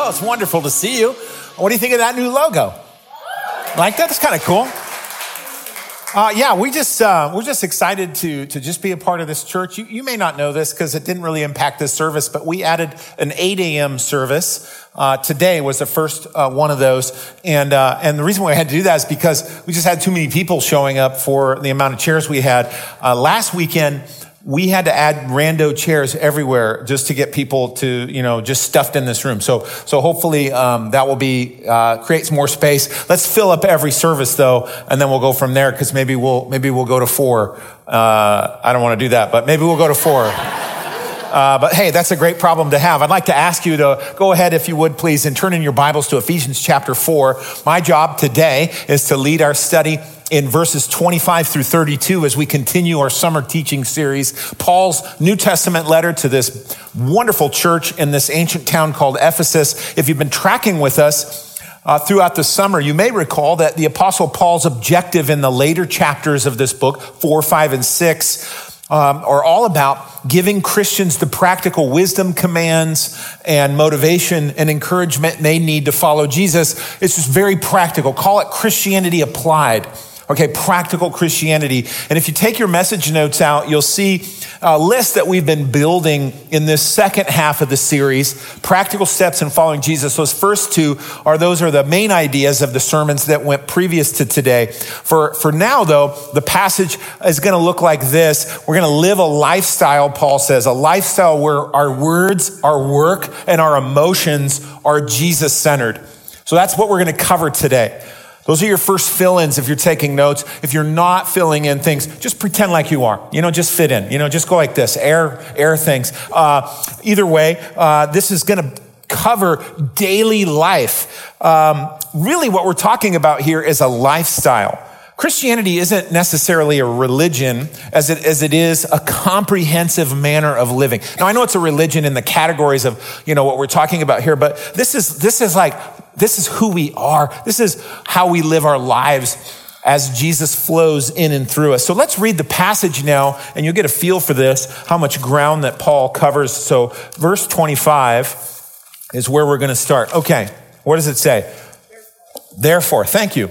Oh, it's wonderful to see you. What do you think of that new logo? Like that? That's kind of cool. Uh, yeah, we just uh, we're just excited to to just be a part of this church. You, you may not know this because it didn't really impact this service, but we added an 8 a.m. service. Uh, today was the first uh, one of those, and uh, and the reason why we had to do that is because we just had too many people showing up for the amount of chairs we had. Uh, last weekend, we had to add rando chairs everywhere just to get people to, you know, just stuffed in this room. So, so hopefully um, that will be uh, creates more space. Let's fill up every service though, and then we'll go from there because maybe we'll maybe we'll go to four. Uh, I don't want to do that, but maybe we'll go to four. Uh, but hey, that's a great problem to have. I'd like to ask you to go ahead, if you would, please, and turn in your Bibles to Ephesians chapter 4. My job today is to lead our study in verses 25 through 32 as we continue our summer teaching series. Paul's New Testament letter to this wonderful church in this ancient town called Ephesus. If you've been tracking with us, uh, throughout the summer, you may recall that the Apostle Paul's objective in the later chapters of this book, four, five, and six, um, are all about giving Christians the practical wisdom commands and motivation and encouragement they need to follow Jesus. It's just very practical. Call it Christianity applied. Okay, practical Christianity. And if you take your message notes out, you'll see a list that we've been building in this second half of the series, practical steps in following Jesus. Those first two are those are the main ideas of the sermons that went previous to today. For, for now, though, the passage is going to look like this. We're going to live a lifestyle, Paul says, a lifestyle where our words, our work, and our emotions are Jesus centered. So that's what we're going to cover today. Those are your first fill ins if you're taking notes. If you're not filling in things, just pretend like you are. You know, just fit in. You know, just go like this, air, air things. Uh, either way, uh, this is going to cover daily life. Um, really, what we're talking about here is a lifestyle. Christianity isn't necessarily a religion as it, as it is a comprehensive manner of living. Now, I know it's a religion in the categories of, you know, what we're talking about here, but this is, this is like this is who we are. This is how we live our lives as Jesus flows in and through us. So let's read the passage now, and you'll get a feel for this, how much ground that Paul covers. So, verse 25 is where we're going to start. Okay, what does it say? Therefore, thank you,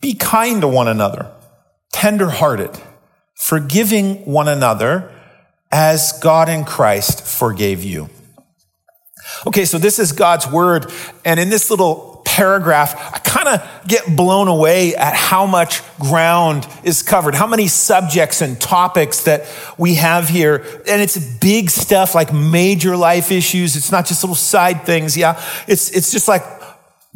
Be kind to one another, tenderhearted, forgiving one another as God in Christ forgave you. Okay, so this is God's word. And in this little paragraph, I kind of get blown away at how much ground is covered, how many subjects and topics that we have here. And it's big stuff like major life issues. It's not just little side things. Yeah. It's, it's just like,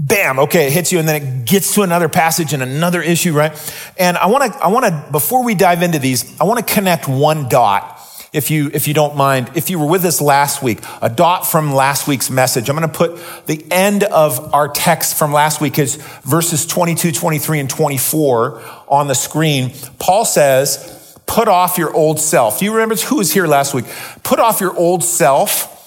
bam, okay, it hits you and then it gets to another passage and another issue, right? And I want to, I want to, before we dive into these, I want to connect one dot if you, if you don't mind, if you were with us last week, a dot from last week's message. I'm going to put the end of our text from last week is verses 22, 23, and 24 on the screen. Paul says, put off your old self. Do you remember who was here last week? Put off your old self,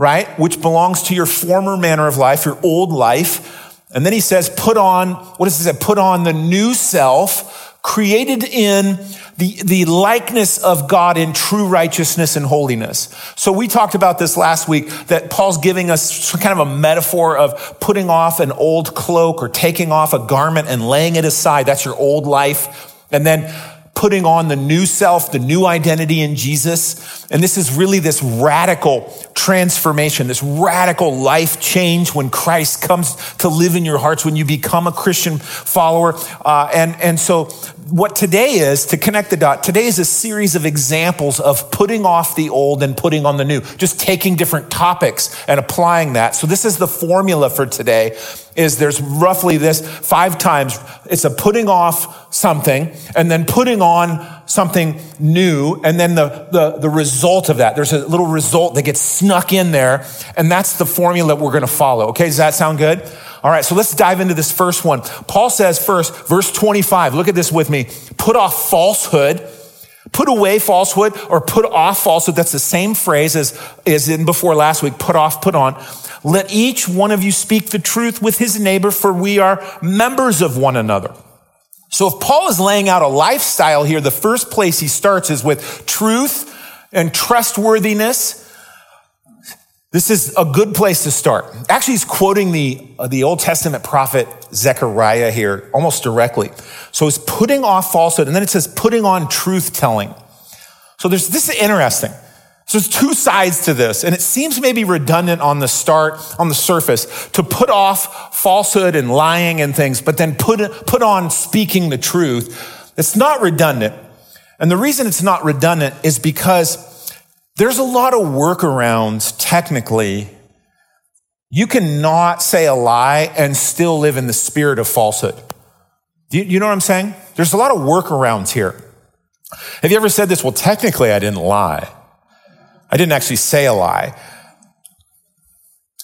right? Which belongs to your former manner of life, your old life. And then he says, put on, what does he say? Put on the new self created in the, the likeness of God in true righteousness and holiness. So we talked about this last week that Paul's giving us kind of a metaphor of putting off an old cloak or taking off a garment and laying it aside. That's your old life. And then putting on the new self, the new identity in Jesus. And this is really this radical transformation, this radical life change when Christ comes to live in your hearts, when you become a Christian follower. Uh, and, and so what today is, to connect the dot, today is a series of examples of putting off the old and putting on the new, just taking different topics and applying that. So this is the formula for today is there's roughly this five times. It's a putting off something and then putting on something new and then the, the, the result of that. There's a little result that gets snuck in there and that's the formula we're going to follow. Okay. Does that sound good? All right, so let's dive into this first one. Paul says first, verse 25, look at this with me. Put off falsehood, put away falsehood, or put off falsehood. That's the same phrase as, as in before last week. Put off, put on. Let each one of you speak the truth with his neighbor, for we are members of one another. So if Paul is laying out a lifestyle here, the first place he starts is with truth and trustworthiness this is a good place to start. Actually, he's quoting the, uh, the Old Testament prophet Zechariah here almost directly. So he's putting off falsehood, and then it says putting on truth telling. So there's, this is interesting. So there's two sides to this, and it seems maybe redundant on the start, on the surface, to put off falsehood and lying and things, but then put, put on speaking the truth. It's not redundant. And the reason it's not redundant is because there's a lot of workarounds technically. You cannot say a lie and still live in the spirit of falsehood. Do you, you know what I'm saying? There's a lot of workarounds here. Have you ever said this? Well, technically, I didn't lie. I didn't actually say a lie.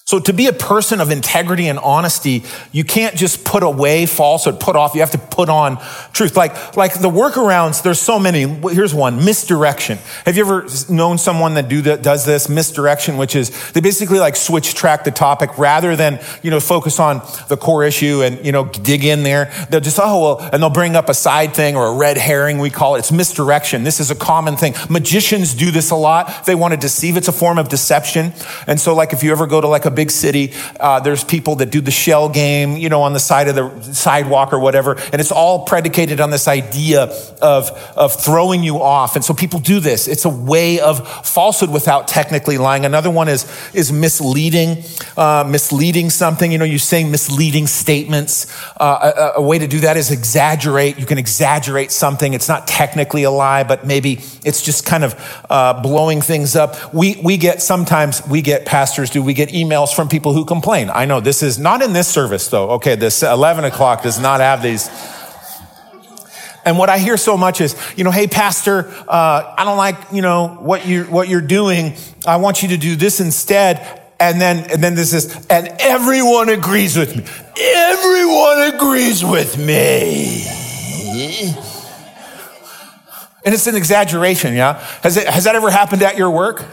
So to be a person of integrity and honesty, you can't just put away falsehood, put off. You have to put on truth. Like, like the workarounds, there's so many. Here's one, misdirection. Have you ever known someone that do that, does this misdirection, which is they basically like switch track the topic rather than, you know, focus on the core issue and, you know, dig in there. They'll just, oh, well, and they'll bring up a side thing or a red herring, we call it. It's misdirection. This is a common thing. Magicians do this a lot. They want to deceive. It's a form of deception. And so like if you ever go to like a big city. Uh, there's people that do the shell game, you know, on the side of the sidewalk or whatever. And it's all predicated on this idea of, of throwing you off. And so people do this. It's a way of falsehood without technically lying. Another one is, is misleading, uh, misleading something. You know, you say misleading statements. Uh, a, a way to do that is exaggerate. You can exaggerate something. It's not technically a lie, but maybe it's just kind of uh, blowing things up. We, we get sometimes, we get pastors do, we get emails from people who complain. I know this is not in this service though. Okay, this 11 o'clock does not have these. And what I hear so much is, you know, hey, pastor, uh, I don't like, you know, what you what you're doing. I want you to do this instead. And then, and then this is, and everyone agrees with me. Everyone agrees with me. And it's an exaggeration, yeah? Has, it, has that ever happened at your work?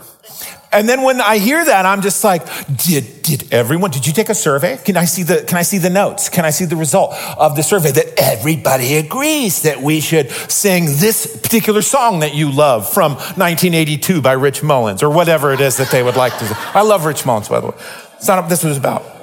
And then when I hear that, I'm just like, did, did everyone, did you take a survey? Can I see the, can I see the notes? Can I see the result of the survey that everybody agrees that we should sing this particular song that you love from 1982 by Rich Mullins or whatever it is that they would like to. I love Rich Mullins, by the way. It's not what this was about.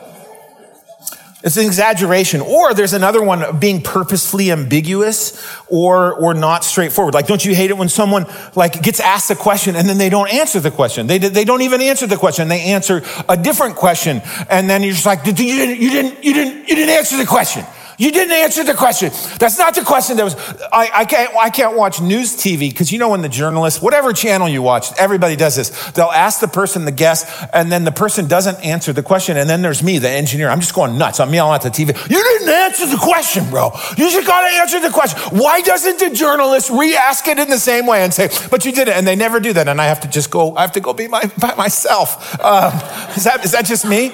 It's an exaggeration. Or there's another one of being purposefully ambiguous or, or not straightforward. Like, don't you hate it when someone like gets asked a question and then they don't answer the question? They, they don't even answer the question. They answer a different question. And then you're just like, you didn't, you didn't, you didn't, you didn't answer the question. You didn't answer the question. That's not the question that was, I, I can't, I can't watch news TV because you know when the journalist, whatever channel you watch, everybody does this. They'll ask the person, the guest, and then the person doesn't answer the question. And then there's me, the engineer. I'm just going nuts. I'm yelling at the TV. You didn't answer the question, bro. You just got to answer the question. Why doesn't the journalist re-ask it in the same way and say, but you did it? And they never do that. And I have to just go, I have to go be my, by myself. Um, is that, is that just me?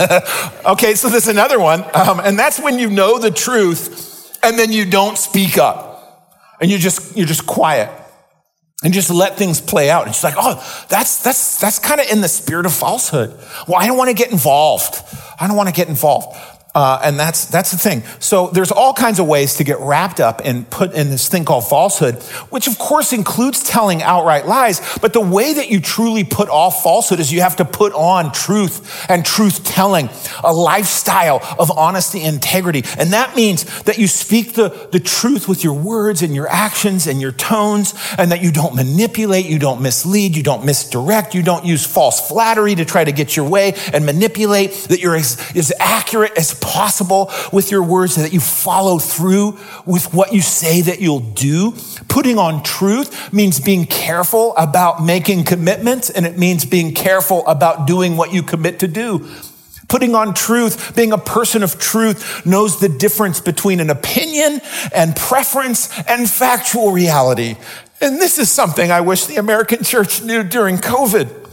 okay, so there's another one, um, and that's when you know the truth and then you don't speak up and you just you're just quiet and just let things play out. It's like, oh, that's that's that's kind of in the spirit of falsehood. Well, I don't want to get involved. I don't want to get involved. Uh, and that's, that's the thing. So there's all kinds of ways to get wrapped up and put in this thing called falsehood, which of course includes telling outright lies. But the way that you truly put off falsehood is you have to put on truth and truth telling, a lifestyle of honesty and integrity. And that means that you speak the, the truth with your words and your actions and your tones, and that you don't manipulate, you don't mislead, you don't misdirect, you don't use false flattery to try to get your way and manipulate, that you're as, as accurate as possible with your words, that you follow through with what you say that you'll do. Putting on truth means being careful about making commitments, and it means being careful about doing what you commit to do. Putting on truth, being a person of truth knows the difference between an opinion and preference and factual reality. And this is something I wish the American church knew during COVID.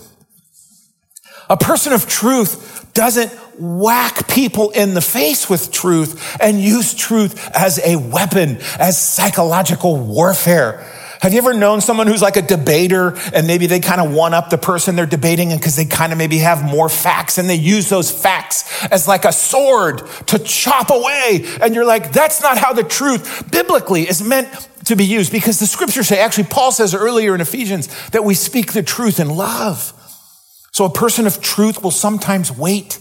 A person of truth doesn't whack people in the face with truth and use truth as a weapon, as psychological warfare. Have you ever known someone who's like a debater and maybe they kind of one up the person they're debating and because they kind of maybe have more facts and they use those facts as like a sword to chop away. And you're like, that's not how the truth biblically is meant to be used because the scriptures say, actually, Paul says earlier in Ephesians that we speak the truth in love. So a person of truth will sometimes wait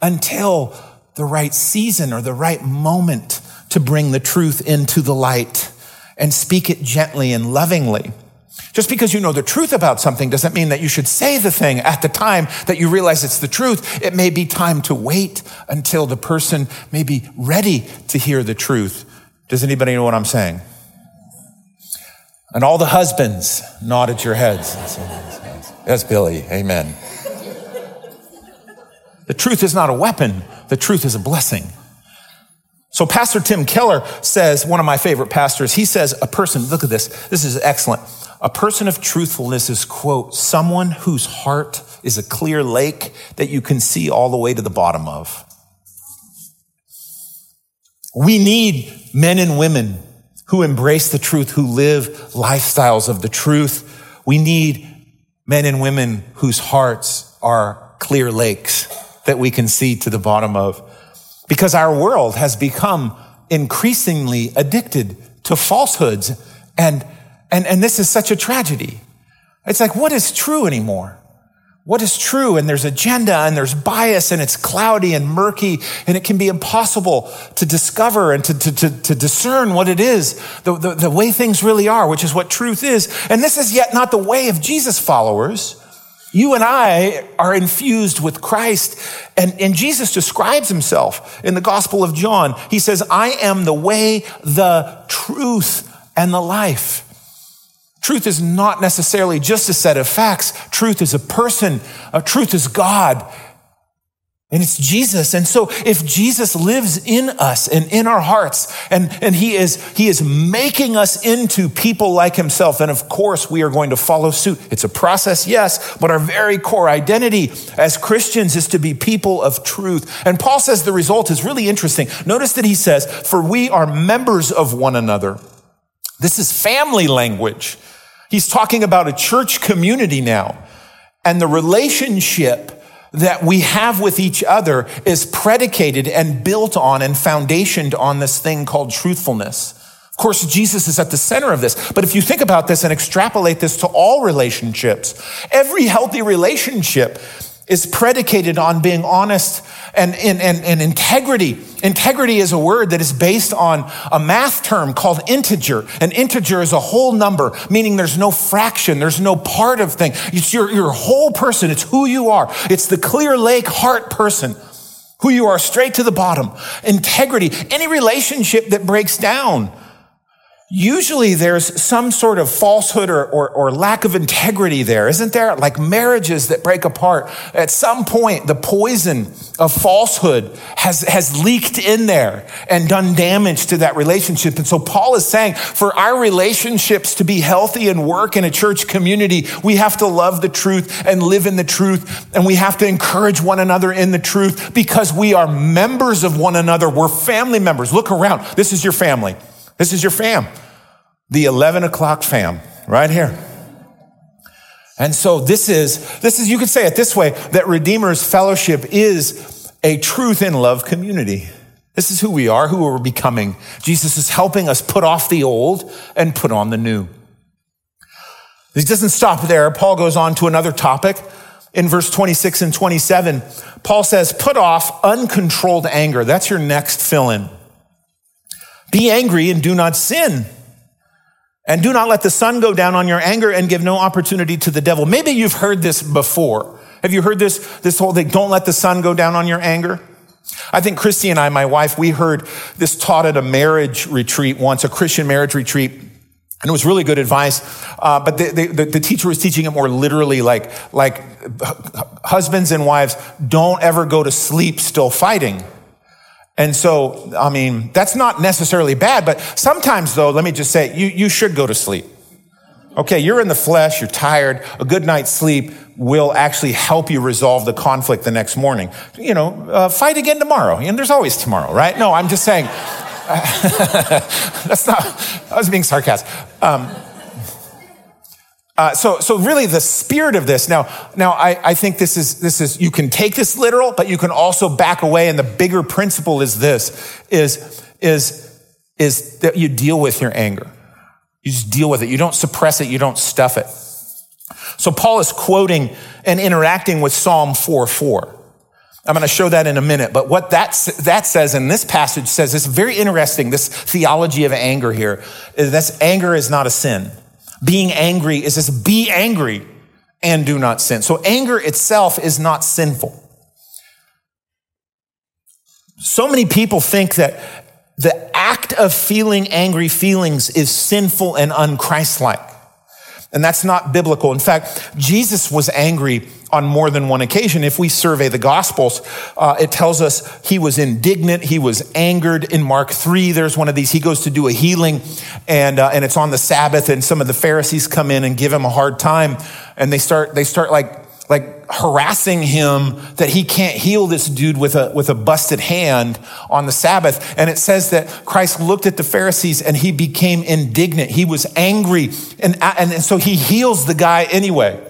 until the right season or the right moment to bring the truth into the light and speak it gently and lovingly. Just because you know the truth about something doesn't mean that you should say the thing at the time that you realize it's the truth. It may be time to wait until the person may be ready to hear the truth. Does anybody know what I'm saying? And all the husbands nodded your heads. That's Billy. Amen. The truth is not a weapon. The truth is a blessing. So Pastor Tim Keller says, one of my favorite pastors, he says, a person, look at this. This is excellent. A person of truthfulness is, quote, someone whose heart is a clear lake that you can see all the way to the bottom of. We need men and women who embrace the truth, who live lifestyles of the truth. We need men and women whose hearts are clear lakes that we can see to the bottom of. Because our world has become increasingly addicted to falsehoods. And, and, and this is such a tragedy. It's like, what is true anymore? What is true? And there's agenda and there's bias and it's cloudy and murky and it can be impossible to discover and to, to, to, to discern what it is, the, the, the way things really are, which is what truth is. And this is yet not the way of Jesus followers. You and I are infused with Christ. And, and Jesus describes himself in the Gospel of John. He says, I am the way, the truth, and the life. Truth is not necessarily just a set of facts. Truth is a person. Truth is God. And it's Jesus. And so if Jesus lives in us and in our hearts and, and he is, he is making us into people like himself. then of course we are going to follow suit. It's a process, yes, but our very core identity as Christians is to be people of truth. And Paul says the result is really interesting. Notice that he says, for we are members of one another. This is family language. He's talking about a church community now and the relationship that we have with each other is predicated and built on and foundationed on this thing called truthfulness. Of course, Jesus is at the center of this. But if you think about this and extrapolate this to all relationships, every healthy relationship is predicated on being honest and, and, and, and, integrity. Integrity is a word that is based on a math term called integer. An integer is a whole number, meaning there's no fraction, there's no part of thing. It's your, your whole person. It's who you are. It's the clear lake heart person, who you are straight to the bottom. Integrity. Any relationship that breaks down Usually there's some sort of falsehood or, or, or, lack of integrity there, isn't there? Like marriages that break apart. At some point, the poison of falsehood has, has leaked in there and done damage to that relationship. And so Paul is saying for our relationships to be healthy and work in a church community, we have to love the truth and live in the truth. And we have to encourage one another in the truth because we are members of one another. We're family members. Look around. This is your family. This is your fam, the 11 o'clock fam, right here. And so this is, this is, you could say it this way, that Redeemer's Fellowship is a truth in love community. This is who we are, who we're becoming. Jesus is helping us put off the old and put on the new. He doesn't stop there. Paul goes on to another topic. In verse 26 and 27, Paul says, put off uncontrolled anger. That's your next fill in. Be angry and do not sin. And do not let the sun go down on your anger and give no opportunity to the devil. Maybe you've heard this before. Have you heard this, this whole thing? Don't let the sun go down on your anger. I think Christy and I, my wife, we heard this taught at a marriage retreat once, a Christian marriage retreat. And it was really good advice. Uh, but the, the, the, teacher was teaching it more literally, like, like husbands and wives don't ever go to sleep still fighting. And so, I mean, that's not necessarily bad, but sometimes though, let me just say, you, you should go to sleep. Okay, you're in the flesh, you're tired. A good night's sleep will actually help you resolve the conflict the next morning. You know, uh, fight again tomorrow. And there's always tomorrow, right? No, I'm just saying, that's not, I was being sarcastic. Um, uh, so, so really the spirit of this. Now, now I, I think this is, this is, you can take this literal, but you can also back away. And the bigger principle is this, is, is, is that you deal with your anger. You just deal with it. You don't suppress it. You don't stuff it. So Paul is quoting and interacting with Psalm 4 4. I'm going to show that in a minute. But what that, that says in this passage says, it's very interesting, this theology of anger here, is this anger is not a sin. Being angry is this be angry and do not sin. So anger itself is not sinful. So many people think that the act of feeling angry feelings is sinful and unchristlike. And that's not biblical. In fact, Jesus was angry on more than one occasion. If we survey the Gospels, uh, it tells us he was indignant, he was angered. In Mark 3, there's one of these. He goes to do a healing, and, uh, and it's on the Sabbath, and some of the Pharisees come in and give him a hard time, and they start, they start like, like harassing him that he can't heal this dude with a, with a busted hand on the Sabbath. And it says that Christ looked at the Pharisees and he became indignant. He was angry. And, and and so he heals the guy anyway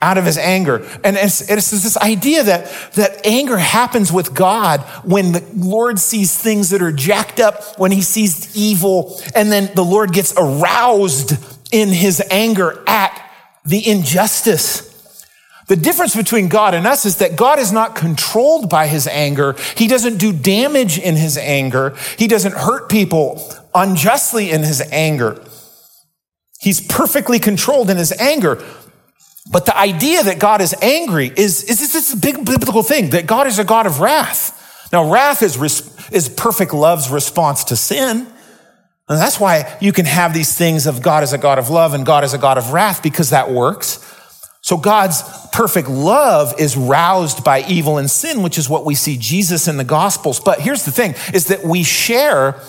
out of his anger. And it's, it's, this idea that, that anger happens with God when the Lord sees things that are jacked up, when he sees evil, and then the Lord gets aroused in his anger at the injustice. The difference between God and us is that God is not controlled by his anger. He doesn't do damage in his anger. He doesn't hurt people unjustly in his anger. He's perfectly controlled in his anger. But the idea that God is angry is, is this, this big biblical thing, that God is a God of wrath. Now, wrath is, is perfect love's response to sin. And that's why you can have these things of God as a God of love and God as a God of wrath because that works. So God's perfect love is roused by evil and sin, which is what we see Jesus in the gospels. But here's the thing is that we share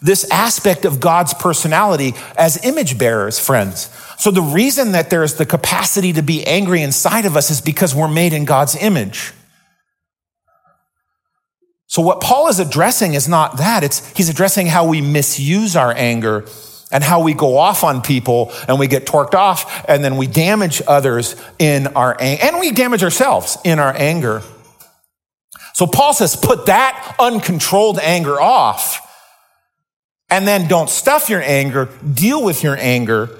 this aspect of God's personality as image bearers, friends. So the reason that there's the capacity to be angry inside of us is because we're made in God's image. So what Paul is addressing is not that. It's, he's addressing how we misuse our anger and how we go off on people and we get torqued off and then we damage others in our anger and we damage ourselves in our anger. So Paul says, put that uncontrolled anger off and then don't stuff your anger, deal with your anger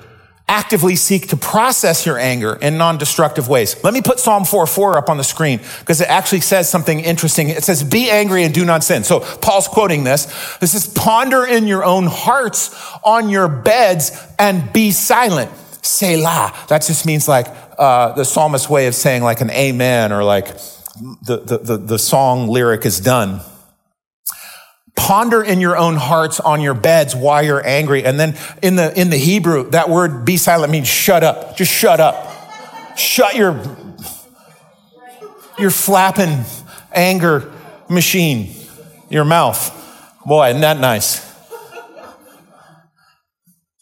actively seek to process your anger in non-destructive ways. Let me put Psalm 4 4 up on the screen because it actually says something interesting. It says, be angry and do not sin. So Paul's quoting this. This is ponder in your own hearts on your beds and be silent. Selah. That just means like, uh, the psalmist's way of saying like an amen or like the, the, the, the song lyric is done. Ponder in your own hearts on your beds why you're angry. And then in the, in the Hebrew, that word be silent means shut up. Just shut up. Shut your, your flapping anger machine, your mouth. Boy, isn't that nice?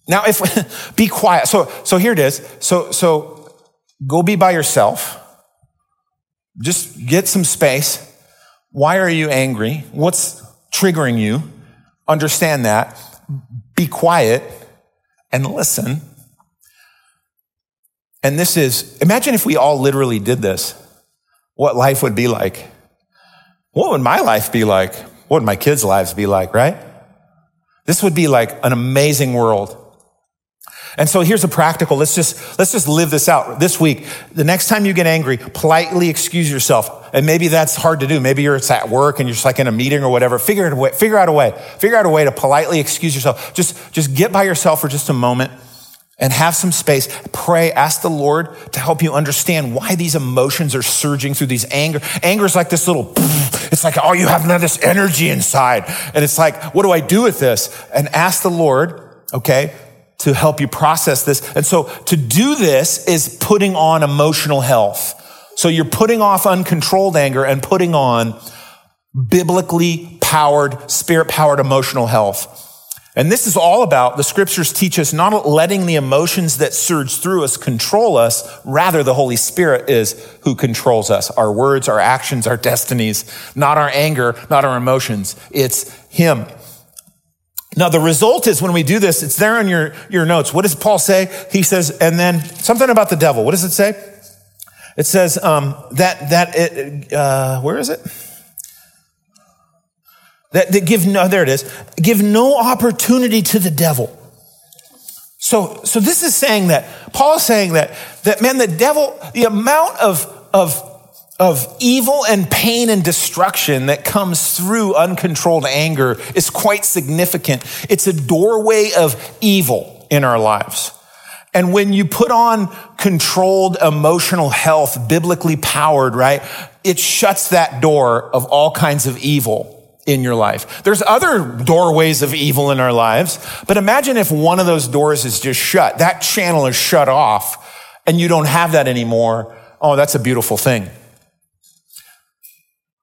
Now, if be quiet. So, so here it is. So, so go be by yourself. Just get some space. Why are you angry? What's triggering you. Understand that. Be quiet and listen. And this is, imagine if we all literally did this, what life would be like. What would my life be like? what would my kids' lives be like, right? This would be like an amazing world. And so here's a practical. Let's just, let's just live this out this week. The next time you get angry, politely excuse yourself. And maybe that's hard to do. Maybe you're at work and you're just like in a meeting or whatever. Figure it away. Figure out a way. Figure out a way to politely excuse yourself. Just, just get by yourself for just a moment and have some space. Pray, ask the Lord to help you understand why these emotions are surging through these anger. Anger is like this little, it's like, oh, you have none of this energy inside. And it's like, what do I do with this? And ask the Lord, okay, to help you process this. And so to do this is putting on emotional health. So you're putting off uncontrolled anger and putting on biblically powered, spirit powered emotional health. And this is all about the scriptures teach us not letting the emotions that surge through us control us. Rather, the Holy Spirit is who controls us. Our words, our actions, our destinies, not our anger, not our emotions. It's Him. Now, the result is when we do this, it's there in your, your notes. What does Paul say? He says, and then something about the devil. What does it say? It says um, that, that it, uh, where is it? That, that give no, there it is. Give no opportunity to the devil. So, so this is saying that, Paul is saying that, that man, the devil, the amount of, of of evil and pain and destruction that comes through uncontrolled anger is quite significant. It's a doorway of evil in our lives. And when you put on controlled emotional health, biblically powered, right, it shuts that door of all kinds of evil in your life. There's other doorways of evil in our lives, but imagine if one of those doors is just shut. That channel is shut off and you don't have that anymore. Oh, that's a beautiful thing.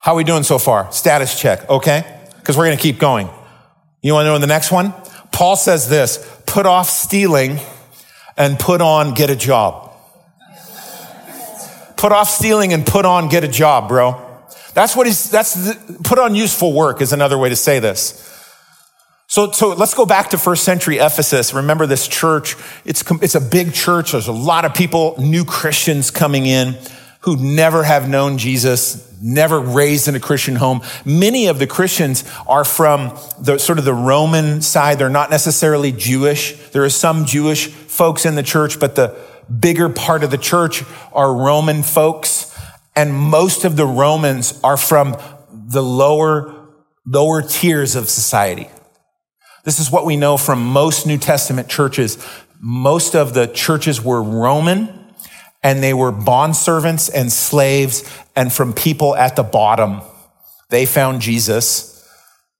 How are we doing so far? Status check, okay? Because we're going to keep going. You want to know in the next one? Paul says this put off stealing and put on get a job. Put off stealing and put on get a job, bro. That's what he's, that's the, put on useful work is another way to say this. So, so let's go back to first century Ephesus. Remember this church. It's, it's a big church. There's a lot of people, new Christians coming in who never have known Jesus, never raised in a Christian home. Many of the Christians are from the sort of the Roman side. They're not necessarily Jewish. There are some Jewish folks in the church, but the bigger part of the church are Roman folks. And most of the Romans are from the lower, lower tiers of society. This is what we know from most New Testament churches. Most of the churches were Roman and they were bondservants and slaves and from people at the bottom. They found Jesus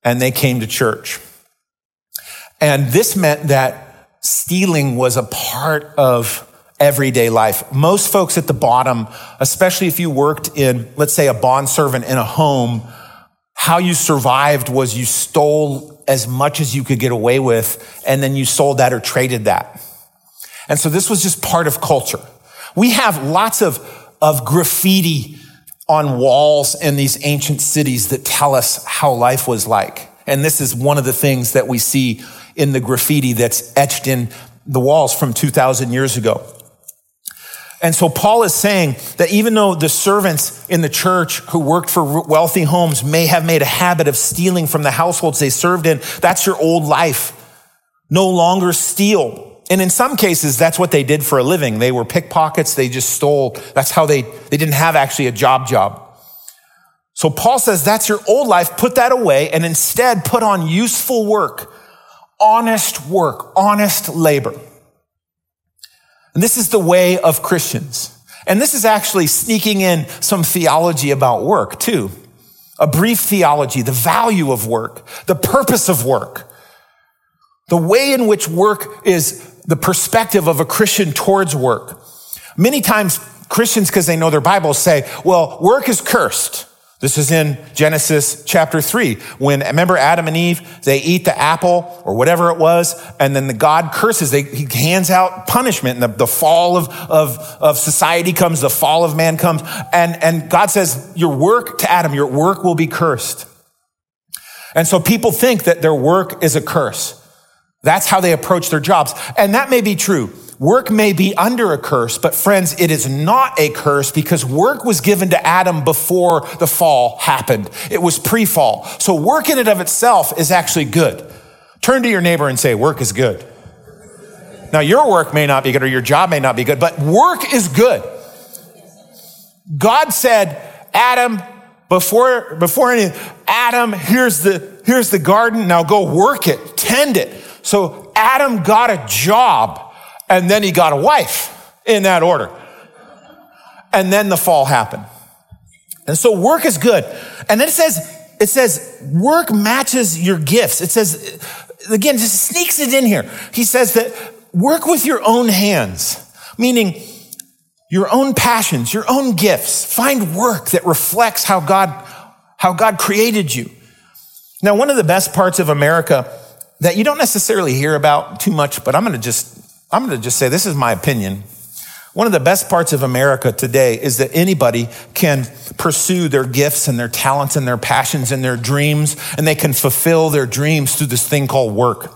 and they came to church. And this meant that stealing was a part of everyday life. Most folks at the bottom, especially if you worked in, let's say, a bondservant in a home, how you survived was you stole as much as you could get away with, and then you sold that or traded that. And so this was just part of culture. We have lots of, of graffiti on walls in these ancient cities that tell us how life was like. And this is one of the things that we see in the graffiti that's etched in the walls from 2000 years ago. And so Paul is saying that even though the servants in the church who worked for wealthy homes may have made a habit of stealing from the households they served in, that's your old life. No longer steal. And in some cases, that's what they did for a living. They were pickpockets. They just stole. That's how they, they didn't have actually a job job. So Paul says that's your old life. Put that away and instead put on useful work, honest work, honest labor. And this is the way of Christians. And this is actually sneaking in some theology about work too. A brief theology, the value of work, the purpose of work, the way in which work is the perspective of a Christian towards work. Many times Christians, because they know their Bibles, say, well, work is cursed. This is in Genesis chapter three. When, remember Adam and Eve, they eat the apple or whatever it was, and then the God curses, they, he hands out punishment, and the, the fall of, of, of society comes, the fall of man comes, and, and God says, your work to Adam, your work will be cursed. And so people think that their work is a curse. That's how they approach their jobs. And that may be true. Work may be under a curse, but friends, it is not a curse because work was given to Adam before the fall happened. It was pre-fall. So work in and of itself is actually good. Turn to your neighbor and say, work is good. Now your work may not be good or your job may not be good, but work is good. God said, Adam, before, before any, Adam, here's the, here's the garden. Now go work it, tend it. So Adam got a job and then he got a wife in that order. And then the fall happened. And so work is good. And then it says, it says work matches your gifts. It says, again, just sneaks it in here. He says that work with your own hands, meaning your own passions, your own gifts. Find work that reflects how God, how God created you. Now, one of the best parts of America that you don't necessarily hear about too much, but I'm going to just I'm going to just say this is my opinion. One of the best parts of America today is that anybody can pursue their gifts and their talents and their passions and their dreams, and they can fulfill their dreams through this thing called work.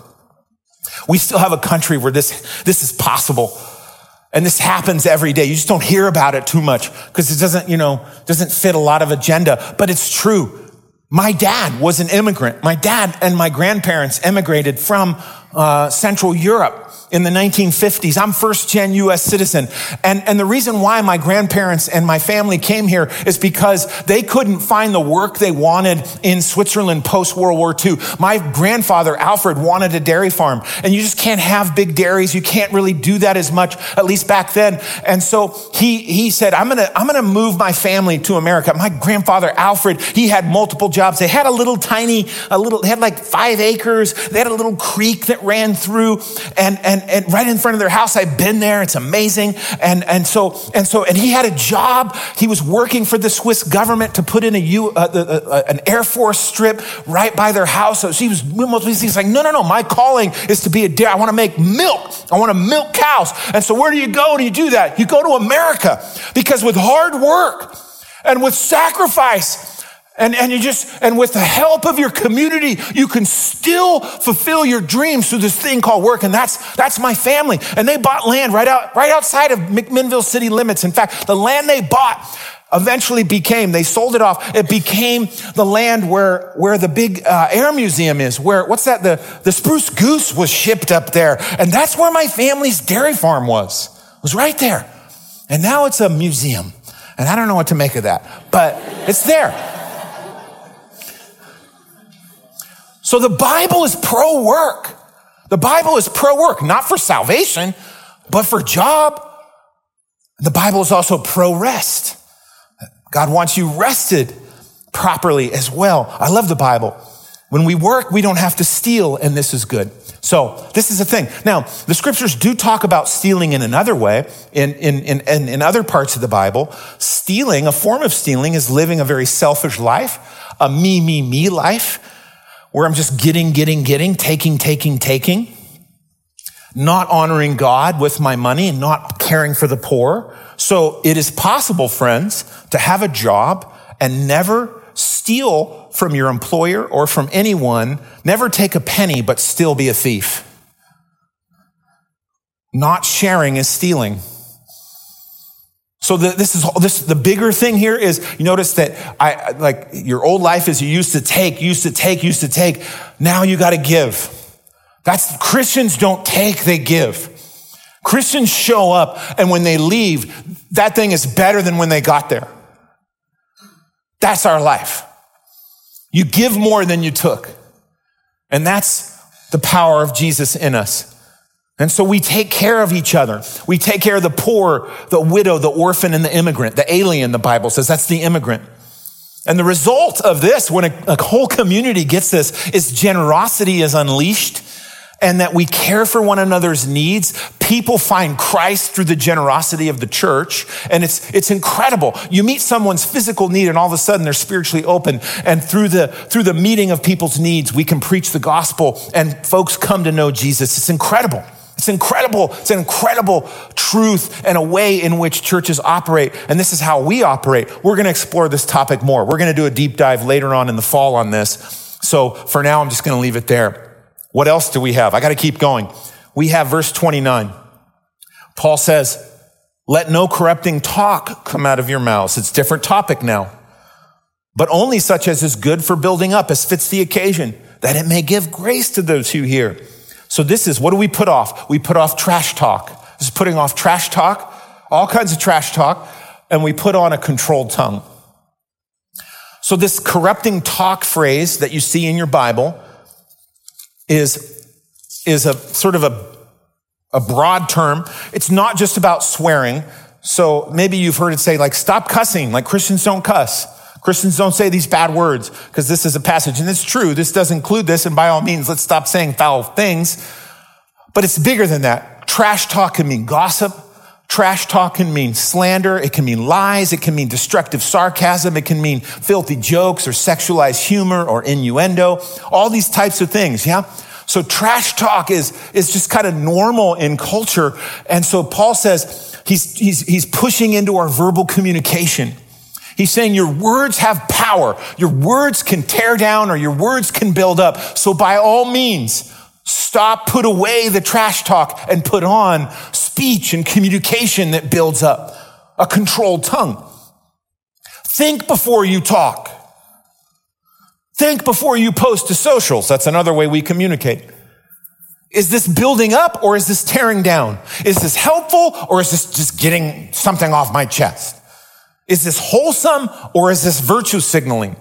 We still have a country where this, this is possible. And this happens every day. You just don't hear about it too much because it doesn't, you know, doesn't fit a lot of agenda, but it's true. My dad was an immigrant. My dad and my grandparents immigrated from uh, Central Europe in the 1950s. I'm first gen US citizen. And, and the reason why my grandparents and my family came here is because they couldn't find the work they wanted in Switzerland post World War II. My grandfather, Alfred, wanted a dairy farm and you just can't have big dairies. You can't really do that as much, at least back then. And so he, he said, I'm going to, I'm going to move my family to America. My grandfather, Alfred, he had multiple jobs. They had a little tiny, a little, they had like five acres. They had a little creek that ran through and, and, and, right in front of their house. I've been there. It's amazing. And, and so, and so, and he had a job. He was working for the Swiss government to put in a U, uh, uh, uh, an Air Force strip right by their house. So he was, he's like, no, no, no. My calling is to be a dairy. I want to make milk. I want to milk cows. And so where do you go to you do that? You go to America because with hard work and with sacrifice, and, and you just, and with the help of your community, you can still fulfill your dreams through this thing called work. And that's, that's my family. And they bought land right out, right outside of McMinnville city limits. In fact, the land they bought eventually became, they sold it off. It became the land where, where the big uh, air museum is, where, what's that? The, the spruce goose was shipped up there. And that's where my family's dairy farm was. It was right there. And now it's a museum. And I don't know what to make of that, but it's there. So the Bible is pro work. The Bible is pro work, not for salvation, but for job. The Bible is also pro rest. God wants you rested properly as well. I love the Bible. When we work, we don't have to steal, and this is good. So this is the thing. Now, the scriptures do talk about stealing in another way, in, in, in, in, other parts of the Bible. Stealing, a form of stealing, is living a very selfish life, a me, me, me life where I'm just getting, getting, getting, taking, taking, taking, not honoring God with my money and not caring for the poor. So it is possible, friends, to have a job and never steal from your employer or from anyone, never take a penny, but still be a thief. Not sharing is stealing. So the, this is this the bigger thing here is you notice that I like your old life is you used to take, used to take, used to take. Now you got to give. That's Christians don't take, they give. Christians show up and when they leave, that thing is better than when they got there. That's our life. You give more than you took. And that's the power of Jesus in us. And so we take care of each other. We take care of the poor, the widow, the orphan, and the immigrant. The alien, the Bible says, that's the immigrant. And the result of this, when a, a whole community gets this, is generosity is unleashed and that we care for one another's needs. People find Christ through the generosity of the church. And it's, it's incredible. You meet someone's physical need and all of a sudden they're spiritually open. And through the, through the meeting of people's needs, we can preach the gospel and folks come to know Jesus. It's incredible. It's incredible. It's an incredible truth and a way in which churches operate. And this is how we operate. We're going to explore this topic more. We're going to do a deep dive later on in the fall on this. So for now, I'm just going to leave it there. What else do we have? I got to keep going. We have verse 29. Paul says, let no corrupting talk come out of your mouths. It's different topic now, but only such as is good for building up as fits the occasion, that it may give grace to those who hear. So this is, what do we put off? We put off trash talk. This is putting off trash talk, all kinds of trash talk, and we put on a controlled tongue. So this corrupting talk phrase that you see in your Bible is, is a sort of a, a broad term. It's not just about swearing. So maybe you've heard it say like, stop cussing, like Christians don't cuss. Christians don't say these bad words because this is a passage. And it's true. This does include this. And by all means, let's stop saying foul things. But it's bigger than that. Trash talk can mean gossip. Trash talk can mean slander. It can mean lies. It can mean destructive sarcasm. It can mean filthy jokes or sexualized humor or innuendo. All these types of things. Yeah. So trash talk is, is just kind of normal in culture. And so Paul says he's, he's, he's pushing into our verbal communication. He's saying your words have power. Your words can tear down or your words can build up. So by all means, stop, put away the trash talk and put on speech and communication that builds up a controlled tongue. Think before you talk. Think before you post to socials. That's another way we communicate. Is this building up or is this tearing down? Is this helpful or is this just getting something off my chest? Is this wholesome or is this virtue signaling?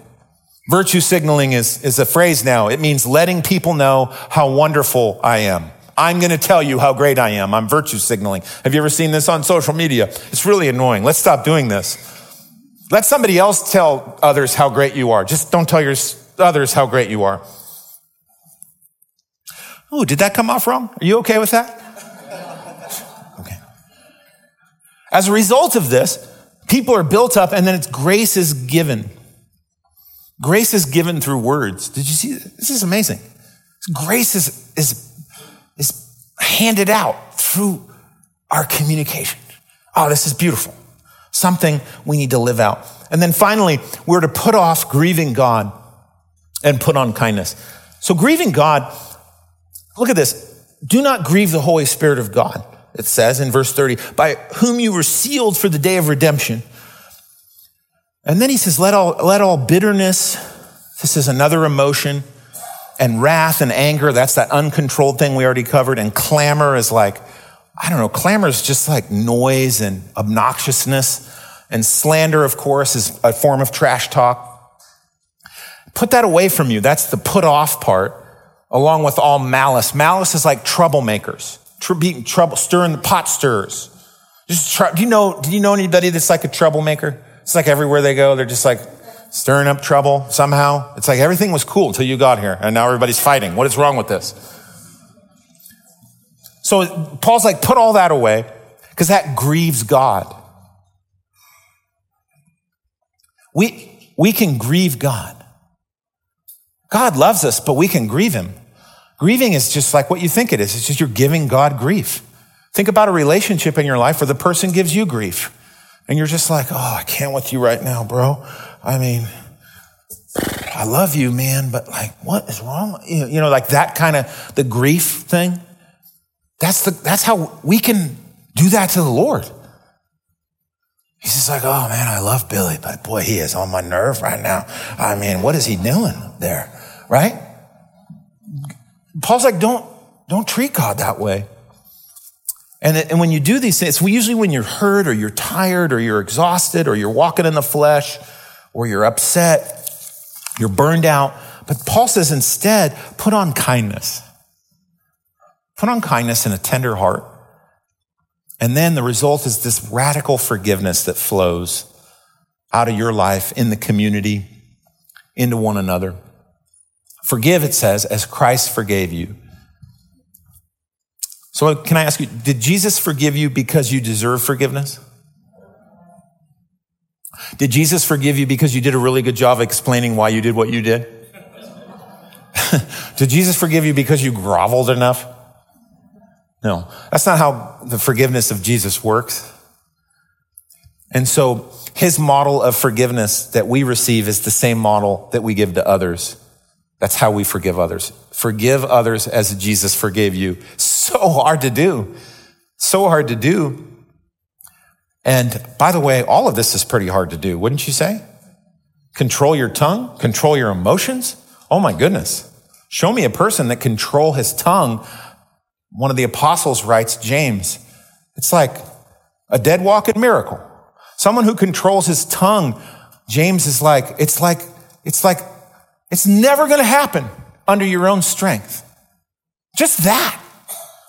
Virtue signaling is, is a phrase now. It means letting people know how wonderful I am. I'm going to tell you how great I am. I'm virtue signaling. Have you ever seen this on social media? It's really annoying. Let's stop doing this. Let somebody else tell others how great you are. Just don't tell your others how great you are. Oh, did that come off wrong? Are you okay with that? Okay. As a result of this, people are built up and then it's grace is given. Grace is given through words. Did you see? This is amazing. Grace is, is, is handed out through our communication. Oh, this is beautiful. Something we need to live out. And then finally, we're to put off grieving God and put on kindness. So grieving God, look at this. Do not grieve the Holy Spirit of God it says in verse 30, by whom you were sealed for the day of redemption. And then he says, let all, let all bitterness, this is another emotion, and wrath and anger, that's that uncontrolled thing we already covered, and clamor is like, I don't know, clamor is just like noise and obnoxiousness, and slander, of course, is a form of trash talk. Put that away from you. That's the put off part, along with all malice. Malice is like troublemakers tr- being trouble, stirring the pot stirs. Just try, do you know, do you know anybody that's like a troublemaker? It's like everywhere they go, they're just like stirring up trouble somehow. It's like everything was cool until you got here and now everybody's fighting. What is wrong with this? So Paul's like, put all that away because that grieves God. We, we can grieve God. God loves us, but we can grieve him. Grieving is just like what you think it is. It's just you're giving God grief. Think about a relationship in your life where the person gives you grief. And you're just like, oh, I can't with you right now, bro. I mean, I love you, man, but like, what is wrong? You know, like that kind of the grief thing. That's the, that's how we can do that to the Lord. He's just like, oh man, I love Billy, but boy, he is on my nerve right now. I mean, what is he doing there? Right? Paul's like, don't, don't treat God that way. And, and when you do these things, usually when you're hurt or you're tired or you're exhausted or you're walking in the flesh or you're upset, you're burned out. But Paul says instead, put on kindness. Put on kindness and a tender heart. And then the result is this radical forgiveness that flows out of your life in the community, into one another. Forgive, it says, as Christ forgave you. So, can I ask you, did Jesus forgive you because you deserve forgiveness? Did Jesus forgive you because you did a really good job explaining why you did what you did? did Jesus forgive you because you groveled enough? No, that's not how the forgiveness of Jesus works. And so his model of forgiveness that we receive is the same model that we give to others. That's how we forgive others. Forgive others as Jesus forgave you. So hard to do. so hard to do. And by the way, all of this is pretty hard to do, wouldn't you say? Control your tongue, control your emotions. Oh my goodness. Show me a person that control his tongue. One of the apostles writes, James, it's like a dead walking miracle. Someone who controls his tongue, James is like, it's like, it's like, it's never going to happen under your own strength. Just that,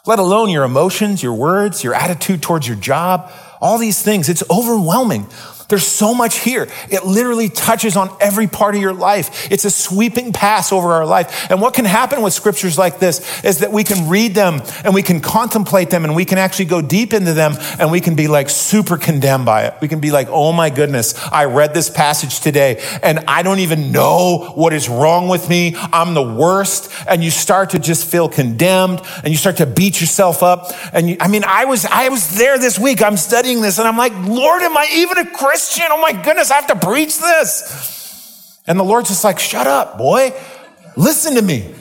let alone your emotions, your words, your attitude towards your job, all these things. It's overwhelming. There's so much here. It literally touches on every part of your life. It's a sweeping pass over our life. And what can happen with scriptures like this is that we can read them and we can contemplate them and we can actually go deep into them and we can be like super condemned by it. We can be like, oh my goodness, I read this passage today and I don't even know what is wrong with me. I'm the worst. And you start to just feel condemned and you start to beat yourself up. And you, I mean, I was, I was there this week. I'm studying this and I'm like, Lord, am I even a Christian? Christian. Oh my goodness, I have to preach this. And the Lord's just like, shut up, boy. Listen to me.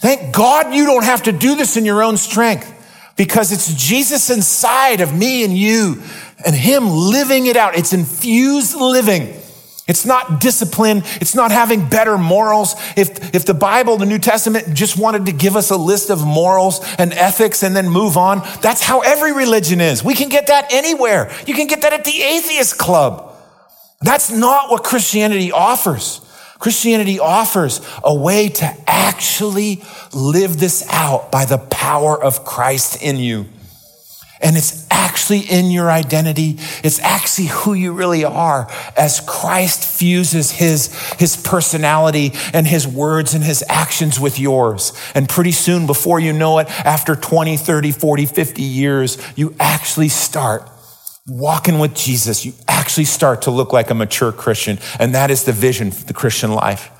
Thank God you don't have to do this in your own strength because it's Jesus inside of me and you and Him living it out. It's infused living. It's not discipline. It's not having better morals. If, if the Bible, the New Testament just wanted to give us a list of morals and ethics and then move on, that's how every religion is. We can get that anywhere. You can get that at the atheist club. That's not what Christianity offers. Christianity offers a way to actually live this out by the power of Christ in you. And it's actually in your identity. It's actually who you really are as Christ fuses his, his personality and his words and his actions with yours. And pretty soon, before you know it, after 20, 30, 40, 50 years, you actually start walking with Jesus. You actually start to look like a mature Christian. And that is the vision for the Christian life.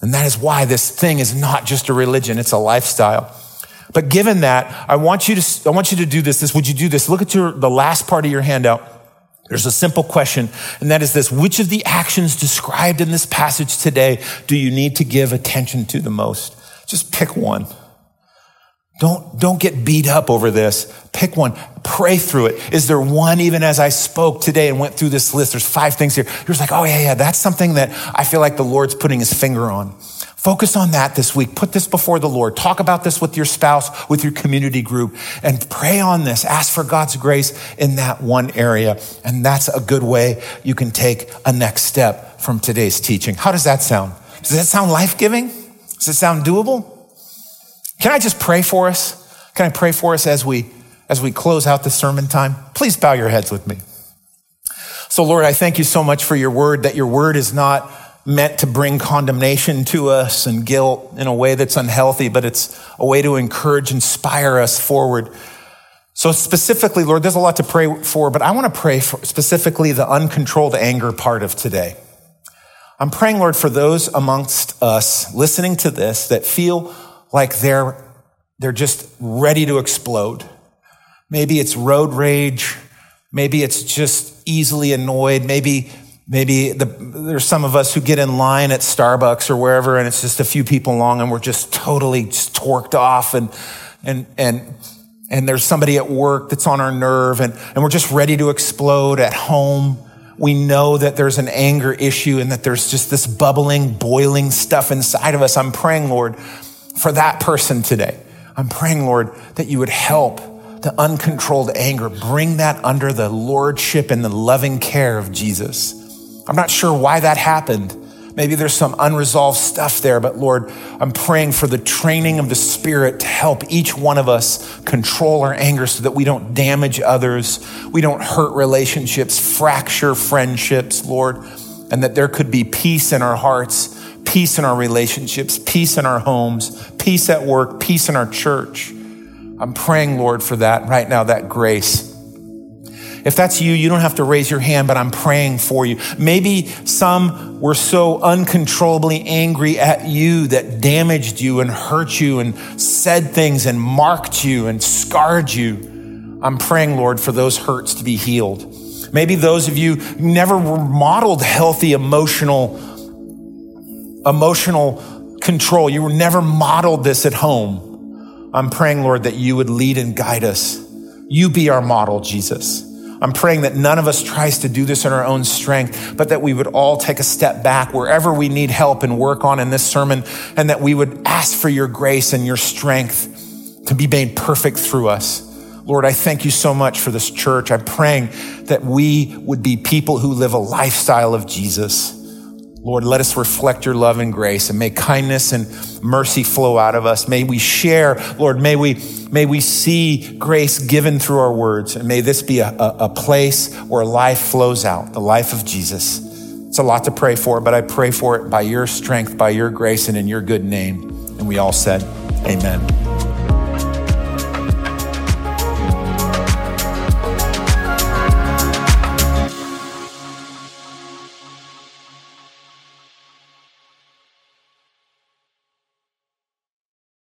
And that is why this thing is not just a religion, it's a lifestyle. But given that, I want you to, I want you to do this. This, would you do this? Look at your, the last part of your handout. There's a simple question, and that is this. Which of the actions described in this passage today do you need to give attention to the most? Just pick one. Don't, don't get beat up over this. Pick one. Pray through it. Is there one, even as I spoke today and went through this list? There's five things here. You're like, oh, yeah, yeah, that's something that I feel like the Lord's putting his finger on. Focus on that this week. Put this before the Lord. Talk about this with your spouse, with your community group, and pray on this. Ask for God's grace in that one area. And that's a good way you can take a next step from today's teaching. How does that sound? Does that sound life giving? Does it sound doable? Can I just pray for us? Can I pray for us as we, as we close out the sermon time? Please bow your heads with me. So Lord, I thank you so much for your word, that your word is not meant to bring condemnation to us and guilt in a way that's unhealthy, but it's a way to encourage, inspire us forward. So specifically, Lord, there's a lot to pray for, but I want to pray for specifically the uncontrolled anger part of today. I'm praying, Lord, for those amongst us listening to this that feel like they're, they're just ready to explode. Maybe it's road rage. Maybe it's just easily annoyed. Maybe Maybe the, there's some of us who get in line at Starbucks or wherever, and it's just a few people long, and we're just totally just torqued off, and and and and there's somebody at work that's on our nerve, and and we're just ready to explode at home. We know that there's an anger issue and that there's just this bubbling, boiling stuff inside of us. I'm praying, Lord, for that person today. I'm praying, Lord, that you would help the uncontrolled anger, bring that under the lordship and the loving care of Jesus. I'm not sure why that happened. Maybe there's some unresolved stuff there, but Lord, I'm praying for the training of the Spirit to help each one of us control our anger so that we don't damage others, we don't hurt relationships, fracture friendships, Lord, and that there could be peace in our hearts, peace in our relationships, peace in our homes, peace at work, peace in our church. I'm praying, Lord, for that right now, that grace. If that's you, you don't have to raise your hand, but I'm praying for you. Maybe some were so uncontrollably angry at you that damaged you and hurt you and said things and marked you and scarred you. I'm praying, Lord, for those hurts to be healed. Maybe those of you never modeled healthy emotional, emotional control. You were never modeled this at home. I'm praying, Lord, that you would lead and guide us. You be our model, Jesus. I'm praying that none of us tries to do this in our own strength, but that we would all take a step back wherever we need help and work on in this sermon, and that we would ask for your grace and your strength to be made perfect through us. Lord, I thank you so much for this church. I'm praying that we would be people who live a lifestyle of Jesus. Lord, let us reflect your love and grace and may kindness and mercy flow out of us. May we share, Lord, may we, may we see grace given through our words. And may this be a, a, a place where life flows out, the life of Jesus. It's a lot to pray for, but I pray for it by your strength, by your grace, and in your good name. And we all said, Amen.